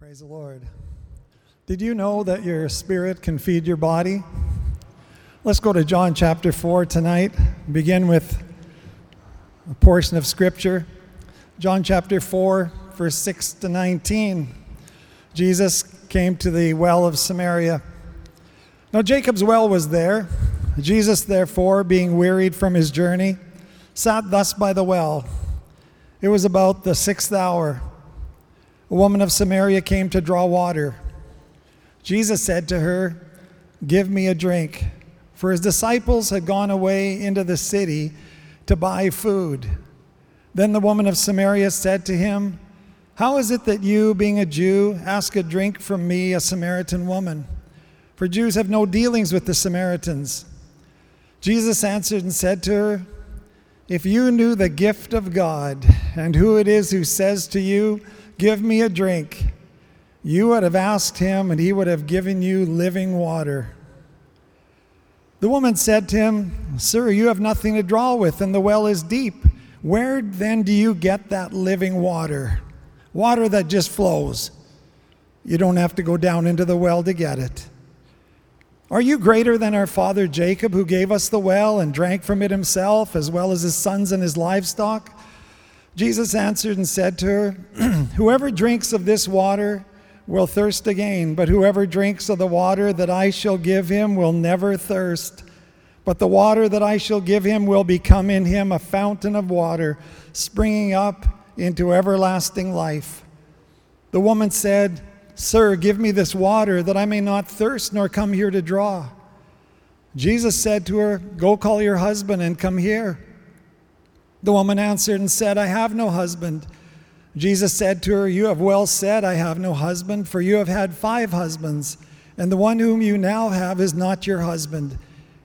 Praise the Lord. Did you know that your spirit can feed your body? Let's go to John chapter 4 tonight. Begin with a portion of scripture. John chapter 4, verse 6 to 19. Jesus came to the well of Samaria. Now, Jacob's well was there. Jesus, therefore, being wearied from his journey, sat thus by the well. It was about the sixth hour. A woman of Samaria came to draw water. Jesus said to her, Give me a drink. For his disciples had gone away into the city to buy food. Then the woman of Samaria said to him, How is it that you, being a Jew, ask a drink from me, a Samaritan woman? For Jews have no dealings with the Samaritans. Jesus answered and said to her, If you knew the gift of God and who it is who says to you, Give me a drink. You would have asked him, and he would have given you living water. The woman said to him, Sir, you have nothing to draw with, and the well is deep. Where then do you get that living water? Water that just flows. You don't have to go down into the well to get it. Are you greater than our father Jacob, who gave us the well and drank from it himself, as well as his sons and his livestock? Jesus answered and said to her, Whoever drinks of this water will thirst again, but whoever drinks of the water that I shall give him will never thirst. But the water that I shall give him will become in him a fountain of water, springing up into everlasting life. The woman said, Sir, give me this water that I may not thirst nor come here to draw. Jesus said to her, Go call your husband and come here. The woman answered and said, I have no husband. Jesus said to her, You have well said, I have no husband, for you have had five husbands, and the one whom you now have is not your husband.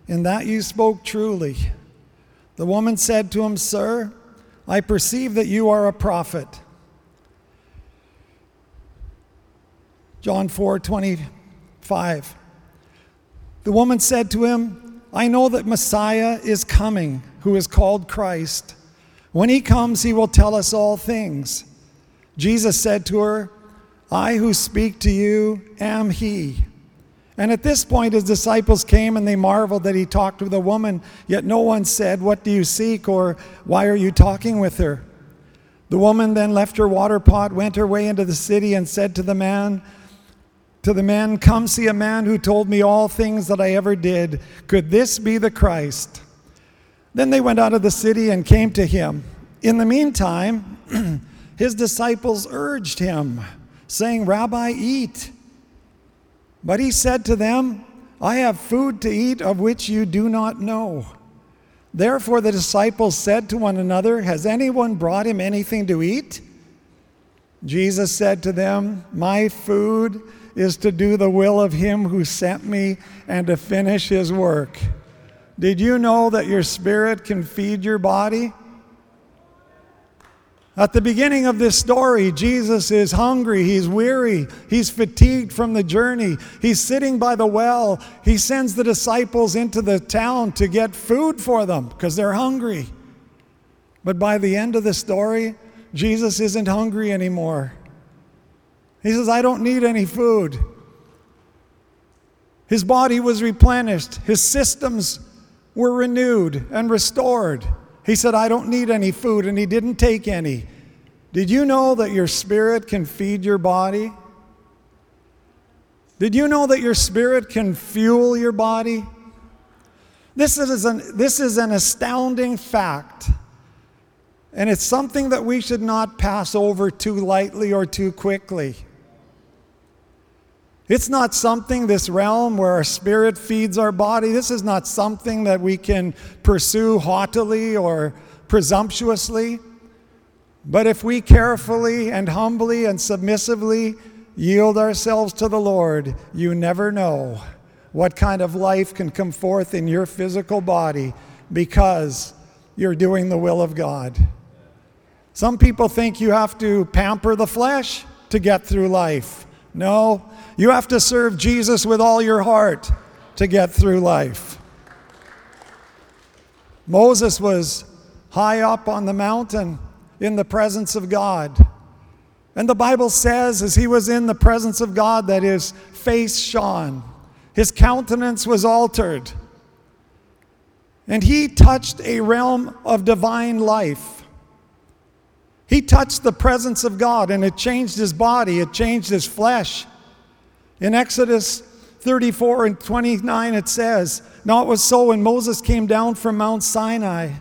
In that you spoke truly. The woman said to him, Sir, I perceive that you are a prophet. John 4 25. The woman said to him, I know that Messiah is coming, who is called Christ. When he comes, he will tell us all things. Jesus said to her, I who speak to you am he. And at this point, his disciples came and they marveled that he talked with a woman, yet no one said, What do you seek? or Why are you talking with her? The woman then left her water pot, went her way into the city, and said to the man, to the man, Come see a man who told me all things that I ever did. Could this be the Christ? Then they went out of the city and came to him. In the meantime, his disciples urged him, saying, Rabbi, eat. But he said to them, I have food to eat of which you do not know. Therefore the disciples said to one another, Has anyone brought him anything to eat? Jesus said to them, My food is to do the will of him who sent me and to finish his work. Did you know that your spirit can feed your body? At the beginning of this story, Jesus is hungry, he's weary, he's fatigued from the journey. He's sitting by the well. He sends the disciples into the town to get food for them because they're hungry. But by the end of the story, Jesus isn't hungry anymore. He says, I don't need any food. His body was replenished, his systems were renewed and restored. He said, I don't need any food, and he didn't take any. Did you know that your spirit can feed your body? Did you know that your spirit can fuel your body? This is an, this is an astounding fact. And it's something that we should not pass over too lightly or too quickly. It's not something, this realm where our spirit feeds our body, this is not something that we can pursue haughtily or presumptuously. But if we carefully and humbly and submissively yield ourselves to the Lord, you never know what kind of life can come forth in your physical body because you're doing the will of God. Some people think you have to pamper the flesh to get through life. No, you have to serve Jesus with all your heart to get through life. Moses was high up on the mountain in the presence of God. And the Bible says, as he was in the presence of God, that his face shone, his countenance was altered, and he touched a realm of divine life. He touched the presence of God, and it changed his body, it changed his flesh. In Exodus 34 and 29, it says, Now it was so when Moses came down from Mount Sinai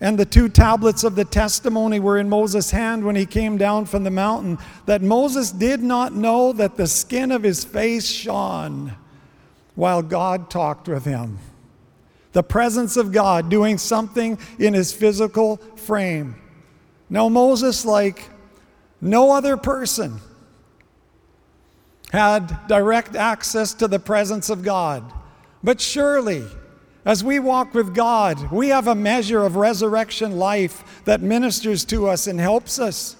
and the two tablets of the testimony were in Moses' hand when he came down from the mountain, that Moses did not know that the skin of his face shone while God talked with him. The presence of God doing something in his physical frame. Now, Moses, like no other person, had direct access to the presence of God. But surely, as we walk with God, we have a measure of resurrection life that ministers to us and helps us.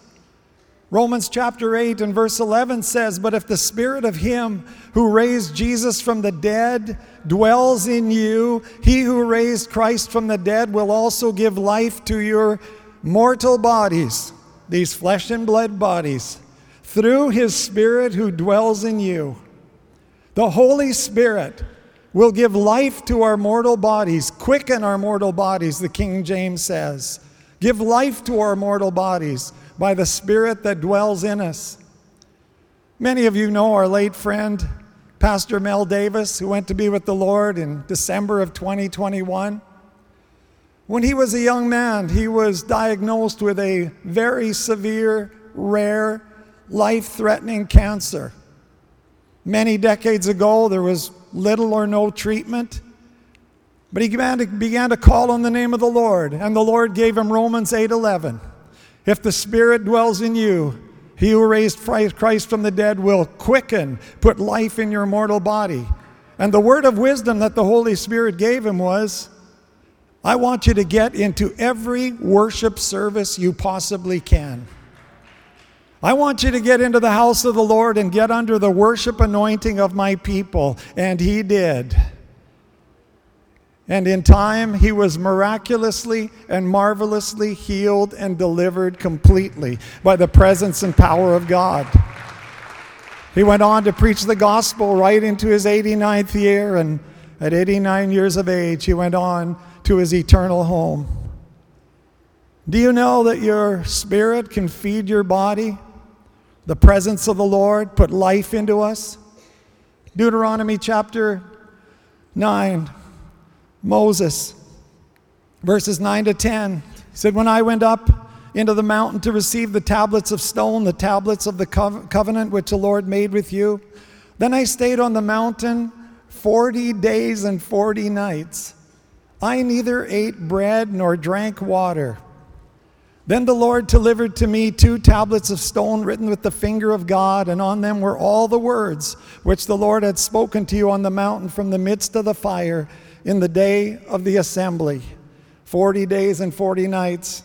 Romans chapter 8 and verse 11 says, But if the spirit of him who raised Jesus from the dead dwells in you, he who raised Christ from the dead will also give life to your mortal bodies, these flesh and blood bodies, through his spirit who dwells in you. The Holy Spirit will give life to our mortal bodies, quicken our mortal bodies, the King James says. Give life to our mortal bodies by the Spirit that dwells in us. Many of you know our late friend, Pastor Mel Davis, who went to be with the Lord in December of 2021. When he was a young man, he was diagnosed with a very severe, rare, life threatening cancer. Many decades ago, there was little or no treatment. But he began to, began to call on the name of the Lord, and the Lord gave him Romans 8:11. If the Spirit dwells in you, he who raised Christ from the dead will quicken, put life in your mortal body. And the word of wisdom that the Holy Spirit gave him was, I want you to get into every worship service you possibly can. I want you to get into the house of the Lord and get under the worship anointing of my people. And he did. And in time, he was miraculously and marvelously healed and delivered completely by the presence and power of God. He went on to preach the gospel right into his 89th year, and at 89 years of age, he went on to his eternal home. Do you know that your spirit can feed your body? the presence of the Lord put life into us. Deuteronomy chapter 9, Moses, verses 9 to 10. He said, When I went up into the mountain to receive the tablets of stone, the tablets of the covenant which the Lord made with you, then I stayed on the mountain 40 days and 40 nights. I neither ate bread nor drank water. Then the Lord delivered to me two tablets of stone written with the finger of God, and on them were all the words which the Lord had spoken to you on the mountain from the midst of the fire in the day of the assembly. Forty days and forty nights,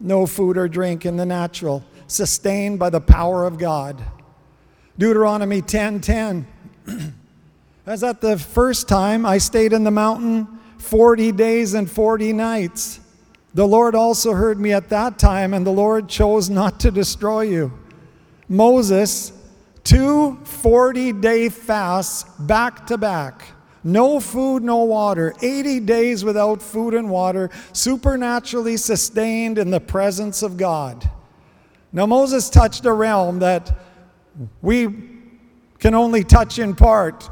no food or drink in the natural, sustained by the power of God. Deuteronomy 10:10. As at the first time I stayed in the mountain 40 days and 40 nights. The Lord also heard me at that time, and the Lord chose not to destroy you. Moses, two 40 day fasts back to back. No food, no water. 80 days without food and water, supernaturally sustained in the presence of God. Now, Moses touched a realm that we can only touch in part.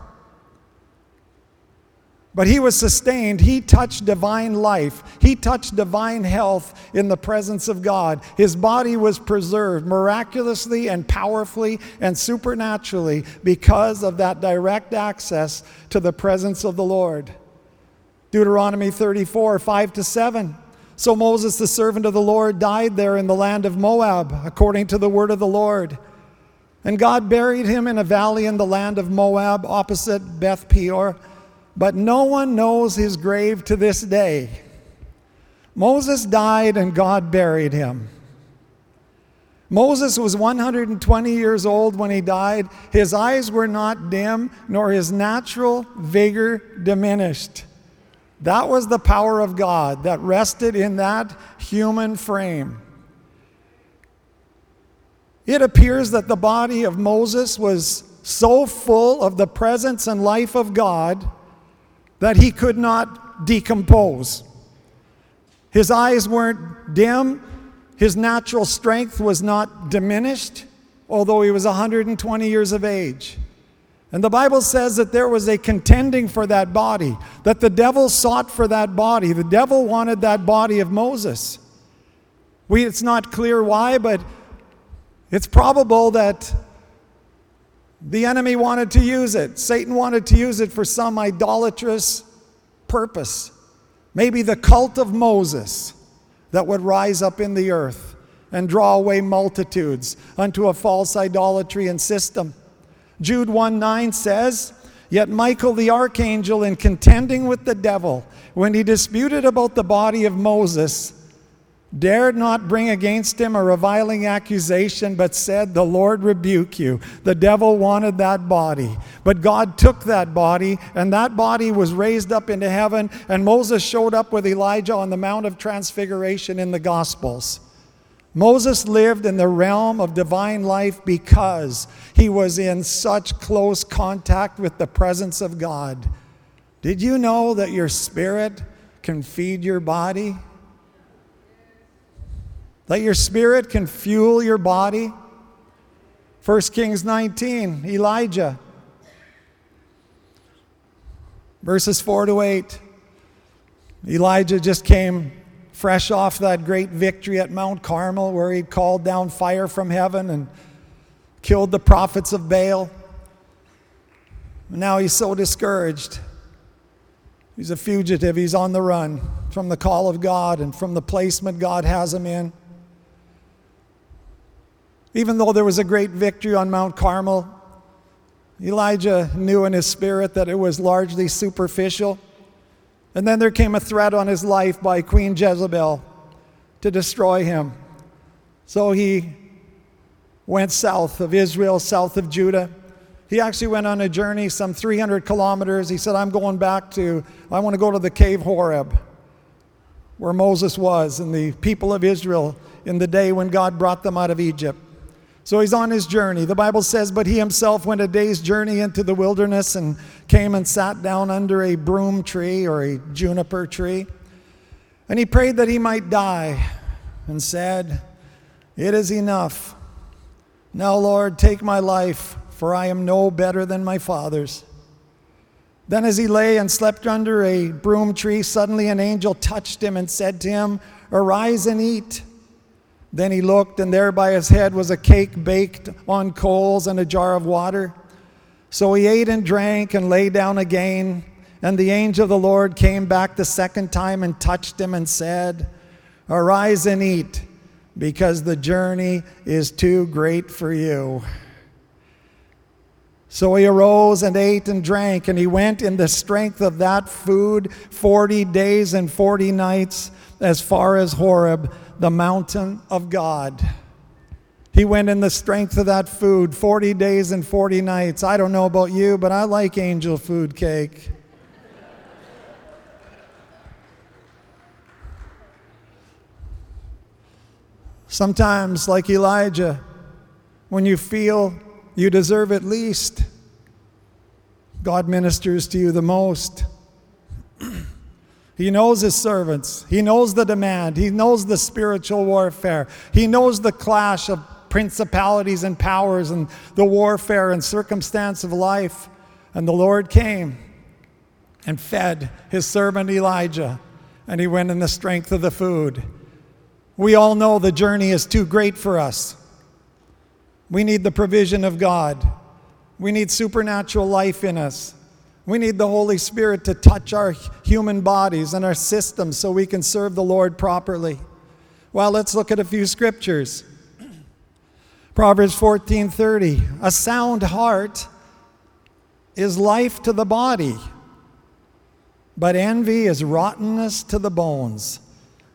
But he was sustained. He touched divine life. He touched divine health in the presence of God. His body was preserved miraculously and powerfully and supernaturally because of that direct access to the presence of the Lord. Deuteronomy 34, 5 to 7. So Moses, the servant of the Lord, died there in the land of Moab, according to the word of the Lord. And God buried him in a valley in the land of Moab, opposite Beth Peor but no one knows his grave to this day. Moses died and God buried him. Moses was 120 years old when he died. His eyes were not dim, nor his natural vigor diminished. That was the power of God that rested in that human frame. It appears that the body of Moses was so full of the presence and life of God that he could not decompose. His eyes weren't dim, his natural strength was not diminished, although he was 120 years of age. And the Bible says that there was a contending for that body, that the devil sought for that body. The devil wanted that body of Moses. We, it's not clear why, but it's probable that the enemy wanted to use it. Satan wanted to use it for some idolatrous purpose. Maybe the cult of Moses that would rise up in the earth and draw away multitudes unto a false idolatry and system. Jude 1 9 says, Yet Michael the archangel, in contending with the devil, when he disputed about the body of Moses, dared not bring against him a reviling accusation, but said, The Lord rebuke you. The devil wanted that body. But God took that body, and that body was raised up into heaven, and Moses showed up with Elijah on the Mount of Transfiguration in the Gospels. Moses lived in the realm of divine life because he was in such close contact with the presence of God. Did you know that your spirit can feed your body? That your spirit can fuel your body? 1 Kings 19, Elijah. Verses 4 to 8. Elijah just came fresh off that great victory at Mount Carmel where he called down fire from heaven and killed the prophets of Baal. Now he's so discouraged. He's a fugitive. He's on the run from the call of God and from the placement God has him in. Even though there was a great victory on Mount Carmel, Elijah knew in his spirit that it was largely superficial. And then there came a threat on his life by Queen Jezebel to destroy him. So he went south of Israel, south of Judah. He actually went on a journey some 300 kilometers. He said, I'm going back to, I want to go to the cave Horeb, where Moses was and the people of Israel in the day when God brought them out of Egypt. So he's on his journey. The Bible says, But he himself went a day's journey into the wilderness and came and sat down under a broom tree or a juniper tree. And he prayed that he might die and said, It is enough. Now, Lord, take my life, for I am no better than my fathers. Then, as he lay and slept under a broom tree, suddenly an angel touched him and said to him, Arise and eat. Then he looked, and there by his head was a cake baked on coals and a jar of water. So he ate and drank and lay down again. And the angel of the Lord came back the second time and touched him and said, Arise and eat, because the journey is too great for you. So he arose and ate and drank, and he went in the strength of that food 40 days and 40 nights as far as Horeb the mountain of God. He went in the strength of that food 40 days and 40 nights. I don't know about you, but I like angel food cake. Sometimes, like Elijah, when you feel you deserve it least, God ministers to you the most. He knows his servants. He knows the demand. He knows the spiritual warfare. He knows the clash of principalities and powers and the warfare and circumstance of life. And the Lord came and fed his servant Elijah, and he went in the strength of the food. We all know the journey is too great for us. We need the provision of God. We need supernatural life in us. We need the Holy Spirit to touch our human bodies and our systems so we can serve the Lord properly. Well, let's look at a few scriptures. Proverbs 14:30 A sound heart is life to the body, but envy is rottenness to the bones.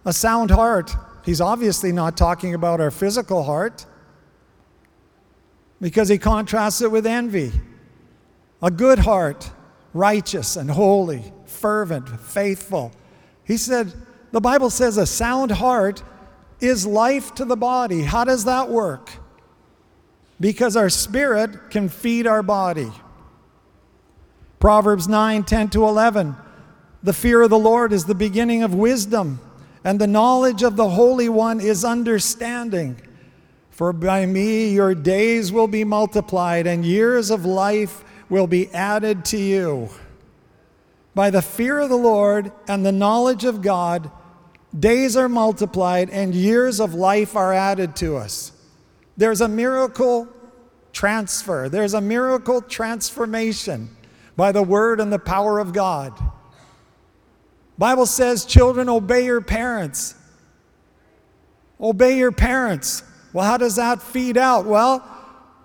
A sound heart, he's obviously not talking about our physical heart because he contrasts it with envy. A good heart righteous and holy, fervent, faithful. He said, the Bible says a sound heart is life to the body. How does that work? because our spirit can feed our body. Proverbs 9 10 to 11. The fear of the Lord is the beginning of wisdom, and the knowledge of the Holy One is understanding. For by me your days will be multiplied, and years of life will be added to you. By the fear of the Lord and the knowledge of God, days are multiplied, and years of life are added to us. There's a miracle transfer, there's a miracle transformation by the word and the power of God. Bible says, children, obey your parents. Obey your parents. Well, how does that feed out? Well,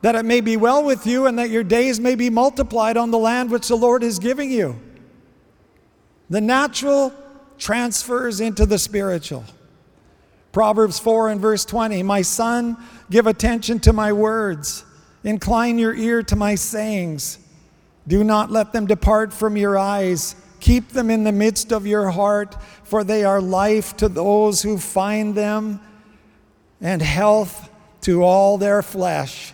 that it may be well with you and that your days may be multiplied on the land which the Lord is giving you. The natural transfers into the spiritual. Proverbs 4 and verse 20 My son, give attention to my words, incline your ear to my sayings. Do not let them depart from your eyes. Keep them in the midst of your heart, for they are life to those who find them and health to all their flesh.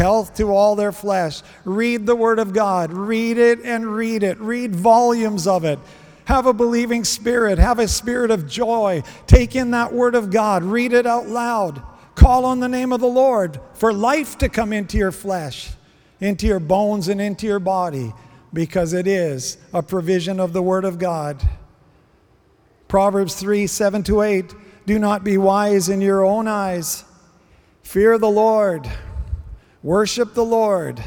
Health to all their flesh. Read the Word of God. Read it and read it. Read volumes of it. Have a believing spirit. Have a spirit of joy. Take in that Word of God. Read it out loud. Call on the name of the Lord for life to come into your flesh, into your bones, and into your body, because it is a provision of the Word of God. Proverbs 3 7 to 8. Do not be wise in your own eyes. Fear the Lord. Worship the Lord.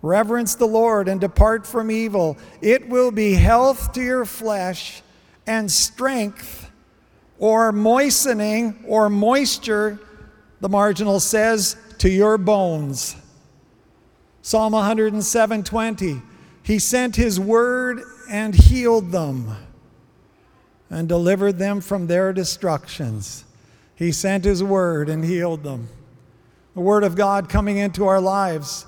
Reverence the Lord and depart from evil. It will be health to your flesh and strength or moistening or moisture, the marginal says, to your bones. Psalm 107:20. He sent his word and healed them and delivered them from their destructions. He sent His word and healed them. The Word of God coming into our lives,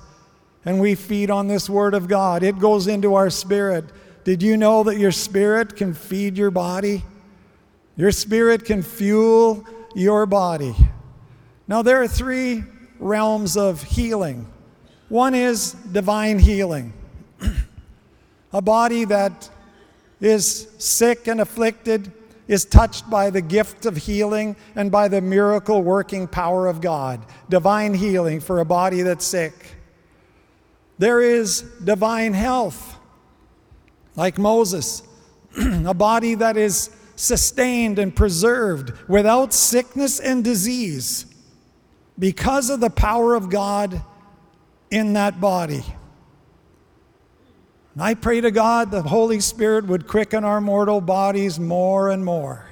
and we feed on this Word of God. It goes into our spirit. Did you know that your spirit can feed your body? Your spirit can fuel your body. Now, there are three realms of healing. One is divine healing, a body that is sick and afflicted, is touched by the gift of healing and by the miracle working power of God. Divine healing for a body that's sick. There is divine health, like Moses, a body that is sustained and preserved without sickness and disease because of the power of God in that body. And I pray to God the Holy Spirit would quicken our mortal bodies more and more.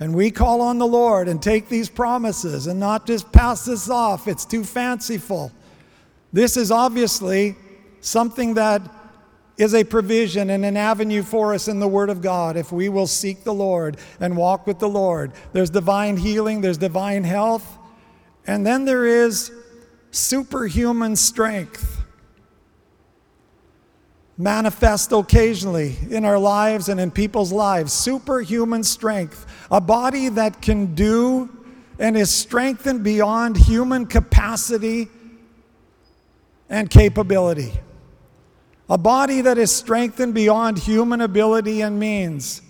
And we call on the Lord and take these promises and not just pass this off. It's too fanciful. This is obviously something that is a provision and an avenue for us in the Word of God if we will seek the Lord and walk with the Lord. There's divine healing, there's divine health, and then there is superhuman strength manifest occasionally in our lives and in people's lives superhuman strength, a body that can do and is strengthened beyond human capacity and capability. A body that is strengthened beyond human ability and means.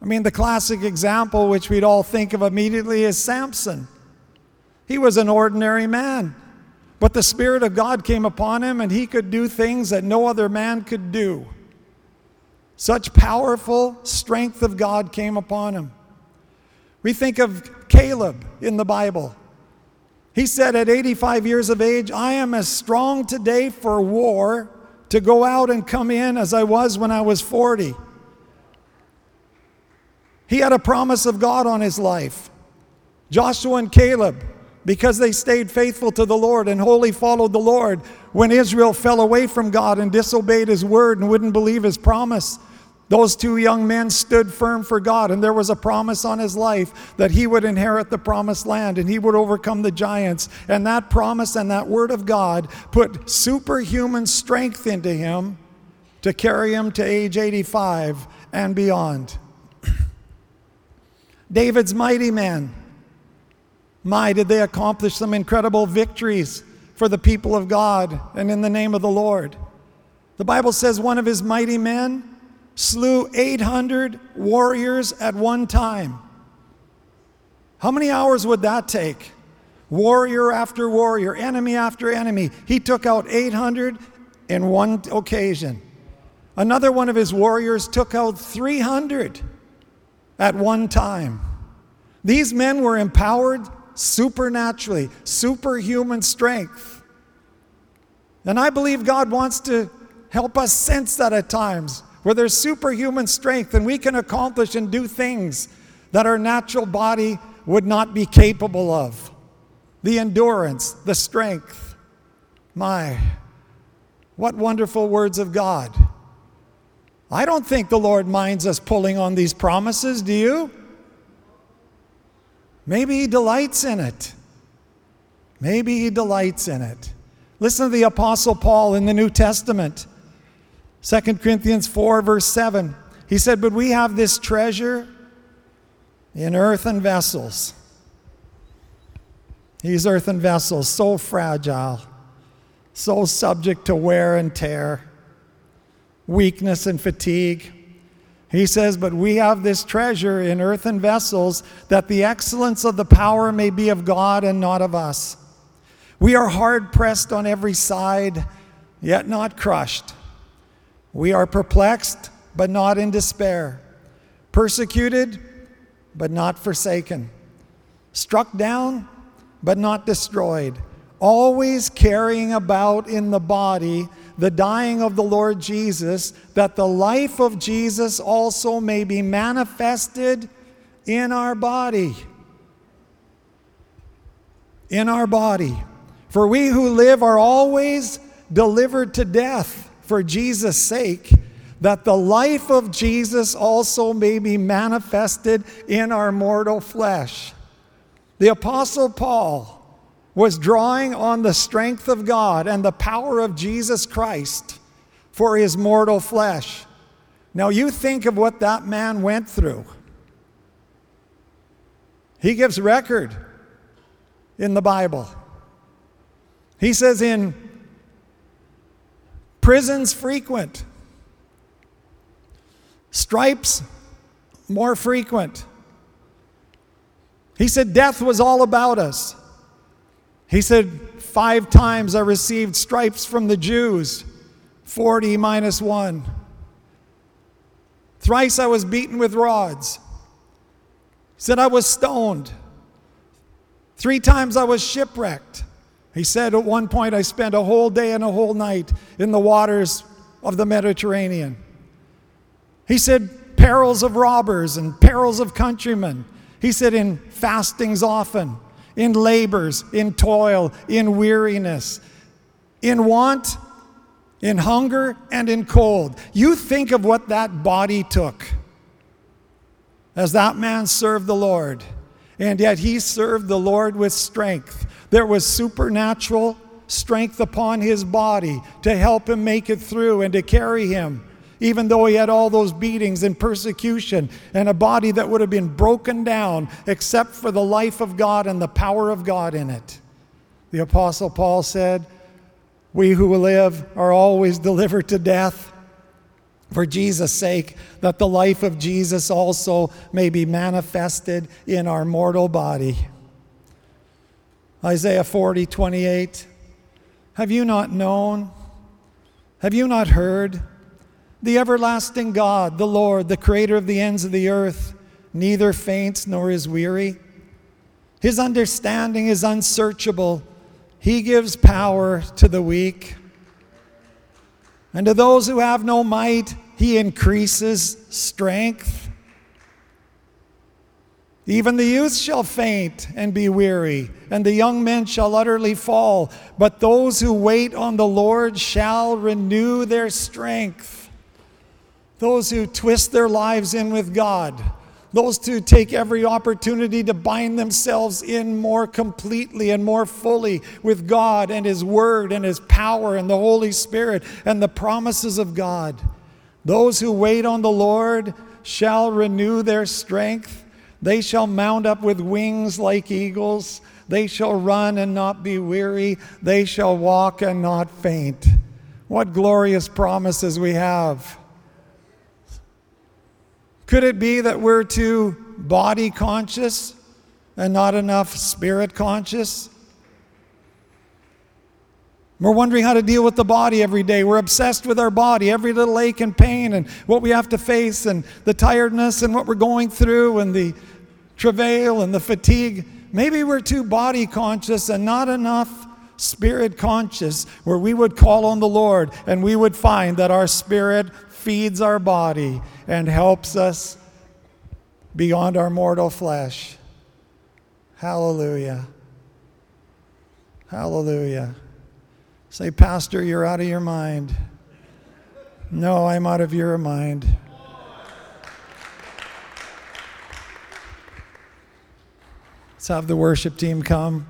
I mean, the classic example, which we'd all think of immediately, is Samson. He was an ordinary man. But the Spirit of God came upon him, and he could do things that no other man could do. Such powerful strength of God came upon him. We think of Caleb in the Bible. He said at 85 years of age, I am as strong today for war to go out and come in as I was when I was 40. He had a promise of God on his life. Joshua and Caleb, because they stayed faithful to the Lord and wholly followed the Lord when Israel fell away from God and disobeyed his word and wouldn't believe his promise. Those two young men stood firm for God, and there was a promise on his life that he would inherit the promised land and he would overcome the giants. And that promise and that word of God put superhuman strength into him to carry him to age 85 and beyond. David's mighty men my, did they accomplish some incredible victories for the people of God and in the name of the Lord. The Bible says one of his mighty men slew 800 warriors at one time. How many hours would that take? Warrior after warrior, enemy after enemy. He took out 800 in one occasion. Another one of his warriors took out 300 at one time. These men were empowered supernaturally, superhuman strength. And I believe God wants to help us sense that at times, where there's superhuman strength and we can accomplish and do things that our natural body would not be capable of. The endurance, the strength. My, what wonderful words of God. I don't think the Lord minds us pulling on these promises, do you? Maybe He delights in it. Maybe He delights in it. Listen to the Apostle Paul in the New Testament. 2 Corinthians 4, verse 7. He said, But we have this treasure in earthen vessels. These earthen vessels, so fragile, so subject to wear and tear, weakness and fatigue. He says, But we have this treasure in earthen vessels, that the excellence of the power may be of God and not of us. We are hard pressed on every side, yet not crushed. We are perplexed, but not in despair, persecuted, but not forsaken, struck down, but not destroyed, always carrying about in the body the dying of the Lord Jesus, that the life of Jesus also may be manifested in our body. In our body. For we who live are always delivered to death for Jesus' sake, that the life of Jesus also may be manifested in our mortal flesh. The Apostle Paul was drawing on the strength of God and the power of Jesus Christ for his mortal flesh. Now, you think of what that man went through. He gives record in the Bible. He says, in prisons frequent, stripes more frequent. He said, death was all about us. He said, Five times I received stripes from the Jews, 40 minus one. Thrice I was beaten with rods. He said, I was stoned. Three times I was shipwrecked. He said, At one point, I spent a whole day and a whole night in the waters of the Mediterranean. He said, Perils of robbers and perils of countrymen. He said, In fastings often in labors, in toil, in weariness, in want, in hunger, and in cold. You think of what that body took as that man served the Lord. And yet he served the Lord with strength. There was supernatural strength upon his body to help him make it through and to carry him even though he had all those beatings and persecution and a body that would have been broken down except for the life of God and the power of God in it. The Apostle Paul said, We who live are always delivered to death for Jesus' sake, that the life of Jesus also may be manifested in our mortal body. Isaiah 40, 28. Have you not known? Have you not heard? The everlasting God, the Lord, the creator of the ends of the earth, neither faints nor is weary. His understanding is unsearchable. He gives power to the weak. And to those who have no might, he increases strength. Even the youth shall faint and be weary, and the young men shall utterly fall. But those who wait on the Lord shall renew their strength those who twist their lives in with God, those who take every opportunity to bind themselves in more completely and more fully with God and His Word and His power and the Holy Spirit and the promises of God. Those who wait on the Lord shall renew their strength. They shall mount up with wings like eagles. They shall run and not be weary. They shall walk and not faint. What glorious promises we have. Could it be that we're too body conscious and not enough spirit conscious? We're wondering how to deal with the body every day. We're obsessed with our body, every little ache and pain, and what we have to face, and the tiredness, and what we're going through, and the travail, and the fatigue. Maybe we're too body conscious and not enough spirit conscious, where we would call on the Lord and we would find that our spirit feeds our body and helps us beyond our mortal flesh. Hallelujah. Hallelujah. Say, Pastor, you're out of your mind. No, I'm out of your mind. Let's have the worship team come.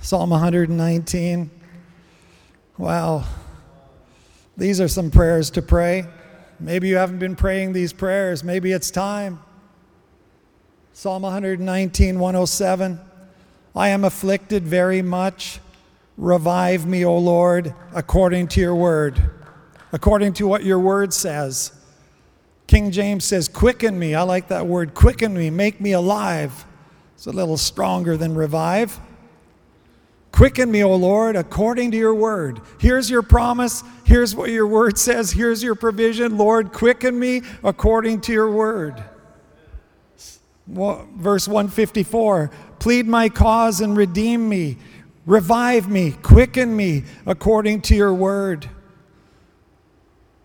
Psalm 119. Wow. These are some prayers to pray. Maybe you haven't been praying these prayers. Maybe it's time. Psalm 119, 107. I am afflicted very much. Revive me, O Lord, according to your word, according to what your word says. King James says, Quicken me. I like that word, quicken me, make me alive. It's a little stronger than revive. Quicken me, O Lord, according to your word. Here's your promise. Here's what your word says. Here's your provision. Lord, quicken me according to your word. Verse 154 Plead my cause and redeem me. Revive me, quicken me according to your word.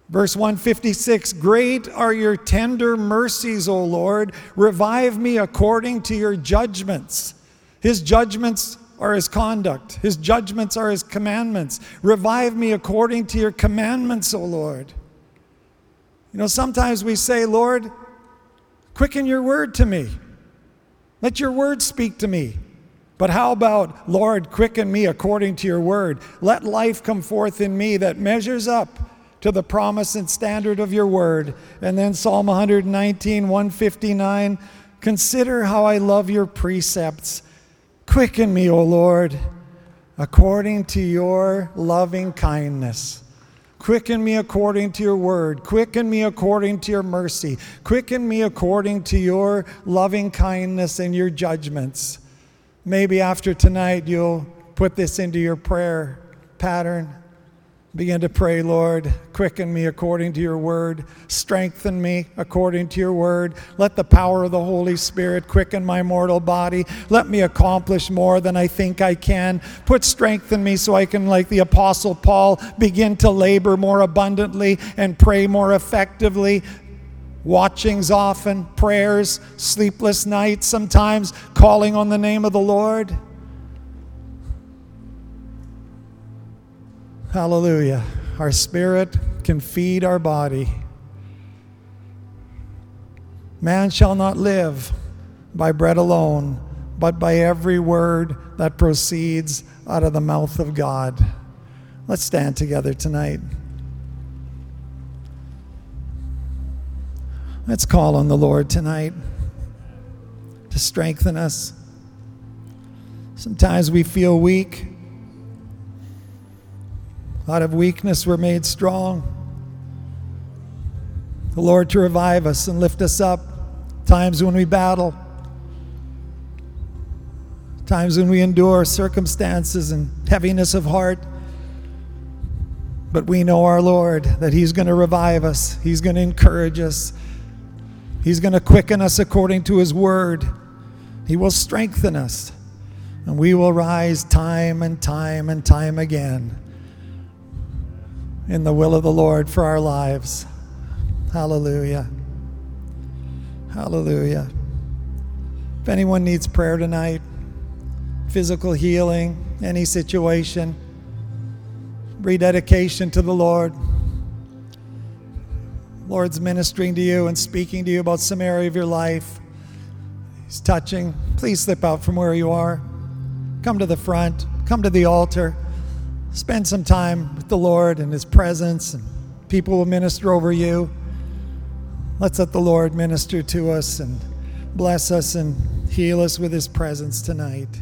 Verse 156 Great are your tender mercies, O Lord. Revive me according to your judgments. His judgments are his conduct, his judgments are his commandments. Revive me according to your commandments, O Lord. You know, sometimes we say, Lord, quicken your word to me. Let your word speak to me. But how about, Lord, quicken me according to your word? Let life come forth in me that measures up to the promise and standard of your word. And then Psalm 119, 159 Consider how I love your precepts. Quicken me, O Lord, according to your loving kindness. Quicken me according to your word. Quicken me according to your mercy. Quicken me according to your loving kindness and your judgments. Maybe after tonight, you'll put this into your prayer pattern. Begin to pray, Lord, quicken me according to your word, strengthen me according to your word. Let the power of the Holy Spirit quicken my mortal body. Let me accomplish more than I think I can. Put strength in me so I can, like the Apostle Paul, begin to labor more abundantly and pray more effectively watchings often, prayers, sleepless nights, sometimes calling on the name of the Lord. Hallelujah. Our spirit can feed our body. Man shall not live by bread alone, but by every word that proceeds out of the mouth of God. Let's stand together tonight. Let's call on the Lord tonight to strengthen us. Sometimes we feel weak. Out of weakness, we're made strong. The Lord to revive us and lift us up. Times when we battle, times when we endure circumstances and heaviness of heart. But we know our Lord, that He's going to revive us, He's going to encourage us. He's going to quicken us according to His word. He will strengthen us. And we will rise time and time and time again in the will of the Lord for our lives. Hallelujah. Hallelujah. If anyone needs prayer tonight, physical healing, any situation, rededication to the Lord, Lord's ministering to you and speaking to you about some area of your life, He's touching, please slip out from where you are. Come to the front, come to the altar, spend some time with the Lord and His presence, and people will minister over you. Let's let the Lord minister to us and bless us and heal us with His presence tonight.